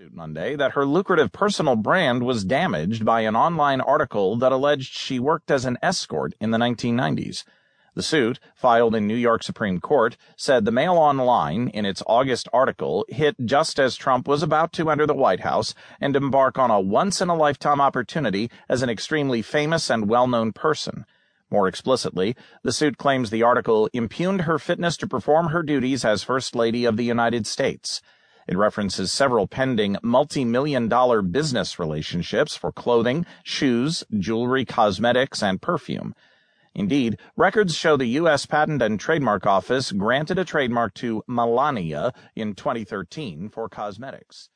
suit Monday that her lucrative personal brand was damaged by an online article that alleged she worked as an escort in the 1990s. The suit, filed in New York Supreme Court, said the Mail Online, in its August article, hit just as Trump was about to enter the White House and embark on a once in a lifetime opportunity as an extremely famous and well known person. More explicitly, the suit claims the article impugned her fitness to perform her duties as First Lady of the United States. It references several pending multi million dollar business relationships for clothing, shoes, jewelry, cosmetics, and perfume. Indeed, records show the U.S. Patent and Trademark Office granted a trademark to Melania in 2013 for cosmetics.